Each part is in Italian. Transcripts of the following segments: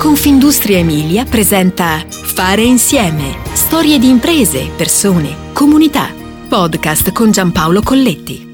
Confindustria Emilia presenta Fare insieme. Storie di imprese, persone, comunità. Podcast con Giampaolo Colletti.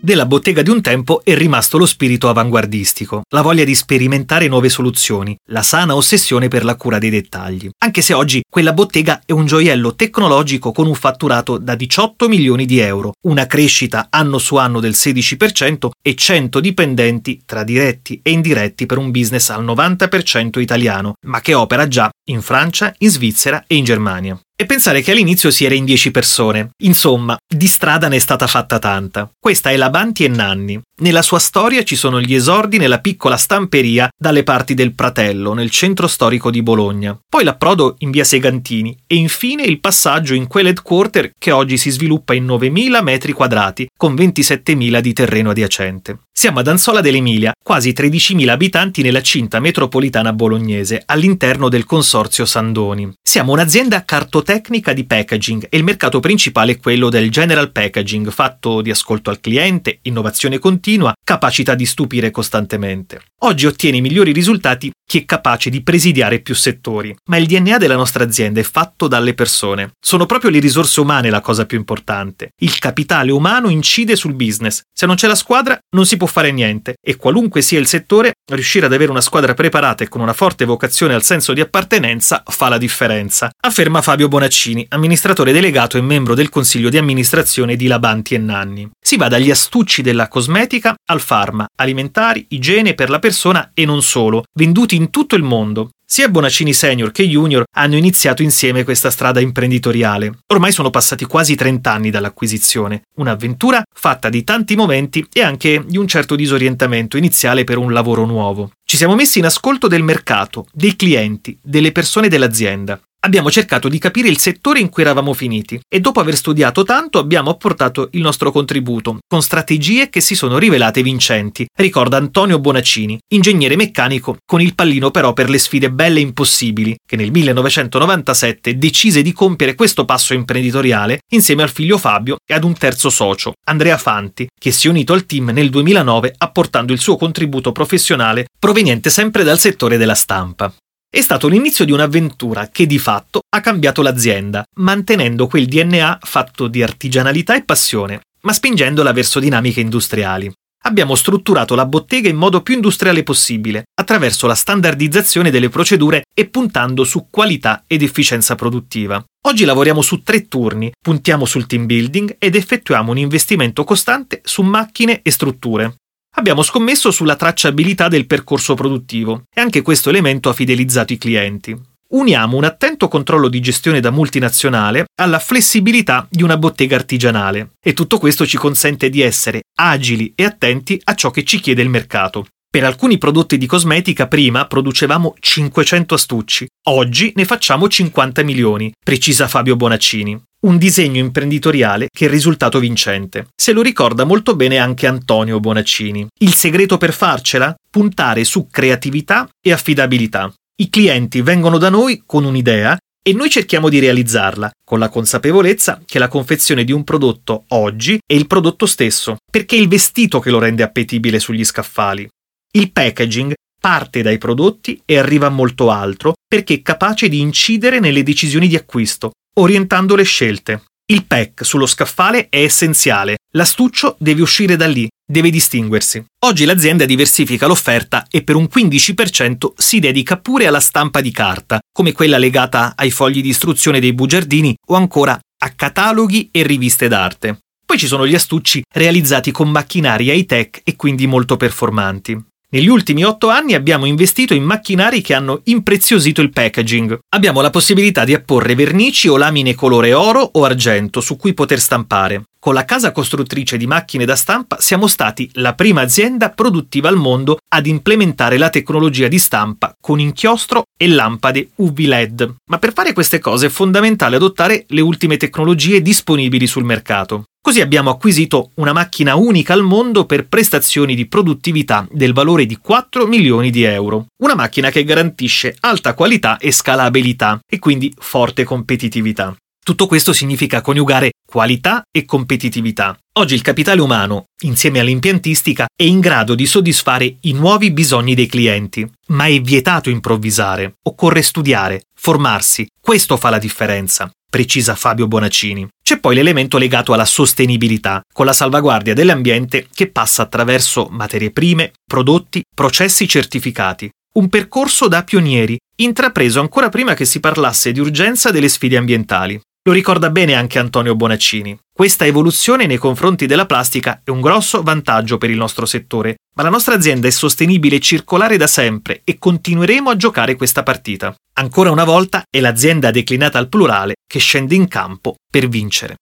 Della bottega di un tempo è rimasto lo spirito avanguardistico, la voglia di sperimentare nuove soluzioni, la sana ossessione per la cura dei dettagli. Anche se oggi quella bottega è un gioiello tecnologico con un fatturato da 18 milioni di euro, una crescita anno su anno del 16% e 100 dipendenti tra diretti e indiretti per un business al 90% italiano, ma che opera già in Francia, in Svizzera e in Germania. E pensare che all'inizio si era in 10 persone. Insomma, di strada ne è stata fatta tanta. Questa è la Banti e Nanni. Nella sua storia ci sono gli esordi nella piccola stamperia dalle parti del Pratello, nel centro storico di Bologna. Poi l'approdo in via Segantini e infine il passaggio in quell'headquarter che oggi si sviluppa in 9.000 metri quadrati con 27.000 di terreno adiacente. Siamo ad Anzola dell'Emilia, quasi 13.000 abitanti nella cinta metropolitana bolognese, all'interno del consorzio Sandoni. Siamo un'azienda cartotecnica di packaging e il mercato principale è quello del general packaging, fatto di ascolto al cliente, innovazione continua, capacità di stupire costantemente. Oggi ottiene i migliori risultati chi è capace di presidiare più settori, ma il DNA della nostra azienda è fatto dalle persone. Sono proprio le risorse umane la cosa più importante. Il capitale umano incide sul business. Se non c'è la squadra non si può fare niente e qualunque sia il settore, riuscire ad avere una squadra preparata e con una forte vocazione al senso di appartenenza fa la differenza, afferma Fabio Bonaccini, amministratore delegato e membro del consiglio di amministrazione di Labanti e Nanni. Si va dagli astucci della cosmetica al farma, alimentari, igiene per la persona e non solo, venduti in tutto il mondo. Sia Bonaccini Senior che Junior hanno iniziato insieme questa strada imprenditoriale. Ormai sono passati quasi 30 anni dall'acquisizione, un'avventura fatta di tanti momenti e anche di un certo disorientamento iniziale per un lavoro nuovo. Ci siamo messi in ascolto del mercato, dei clienti, delle persone dell'azienda. Abbiamo cercato di capire il settore in cui eravamo finiti e dopo aver studiato tanto abbiamo apportato il nostro contributo con strategie che si sono rivelate vincenti, ricorda Antonio Bonaccini, ingegnere meccanico con il pallino però per le sfide belle e impossibili, che nel 1997 decise di compiere questo passo imprenditoriale insieme al figlio Fabio e ad un terzo socio, Andrea Fanti, che si è unito al team nel 2009 apportando il suo contributo professionale proveniente sempre dal settore della stampa. È stato l'inizio di un'avventura che di fatto ha cambiato l'azienda, mantenendo quel DNA fatto di artigianalità e passione, ma spingendola verso dinamiche industriali. Abbiamo strutturato la bottega in modo più industriale possibile, attraverso la standardizzazione delle procedure e puntando su qualità ed efficienza produttiva. Oggi lavoriamo su tre turni, puntiamo sul team building ed effettuiamo un investimento costante su macchine e strutture. Abbiamo scommesso sulla tracciabilità del percorso produttivo e anche questo elemento ha fidelizzato i clienti. Uniamo un attento controllo di gestione da multinazionale alla flessibilità di una bottega artigianale e tutto questo ci consente di essere agili e attenti a ciò che ci chiede il mercato. Per alcuni prodotti di cosmetica prima producevamo 500 astucci, oggi ne facciamo 50 milioni, precisa Fabio Bonaccini un disegno imprenditoriale che è risultato vincente. Se lo ricorda molto bene anche Antonio Bonaccini. Il segreto per farcela? Puntare su creatività e affidabilità. I clienti vengono da noi con un'idea e noi cerchiamo di realizzarla, con la consapevolezza che la confezione di un prodotto oggi è il prodotto stesso, perché è il vestito che lo rende appetibile sugli scaffali. Il packaging parte dai prodotti e arriva a molto altro perché è capace di incidere nelle decisioni di acquisto, orientando le scelte. Il pack sullo scaffale è essenziale, l'astuccio deve uscire da lì, deve distinguersi. Oggi l'azienda diversifica l'offerta e per un 15% si dedica pure alla stampa di carta, come quella legata ai fogli di istruzione dei bugiardini o ancora a cataloghi e riviste d'arte. Poi ci sono gli astucci realizzati con macchinari high-tech e quindi molto performanti. Negli ultimi otto anni abbiamo investito in macchinari che hanno impreziosito il packaging. Abbiamo la possibilità di apporre vernici o lamine colore oro o argento su cui poter stampare. Con la casa costruttrice di macchine da stampa siamo stati la prima azienda produttiva al mondo ad implementare la tecnologia di stampa con inchiostro e lampade UV LED. Ma per fare queste cose è fondamentale adottare le ultime tecnologie disponibili sul mercato. Così abbiamo acquisito una macchina unica al mondo per prestazioni di produttività del valore di 4 milioni di euro. Una macchina che garantisce alta qualità e scalabilità e quindi forte competitività. Tutto questo significa coniugare qualità e competitività. Oggi il capitale umano, insieme all'impiantistica, è in grado di soddisfare i nuovi bisogni dei clienti, ma è vietato improvvisare, occorre studiare, formarsi, questo fa la differenza precisa Fabio Bonaccini. C'è poi l'elemento legato alla sostenibilità, con la salvaguardia dell'ambiente che passa attraverso materie prime, prodotti, processi certificati. Un percorso da pionieri, intrapreso ancora prima che si parlasse di urgenza delle sfide ambientali. Lo ricorda bene anche Antonio Bonaccini. Questa evoluzione nei confronti della plastica è un grosso vantaggio per il nostro settore, ma la nostra azienda è sostenibile e circolare da sempre e continueremo a giocare questa partita. Ancora una volta è l'azienda declinata al plurale che scende in campo per vincere.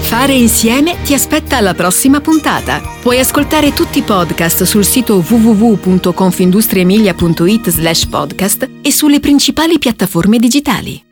Fare insieme ti aspetta alla prossima puntata. Puoi ascoltare tutti i podcast sul sito www.confindustriemilia.it slash podcast e sulle principali piattaforme digitali.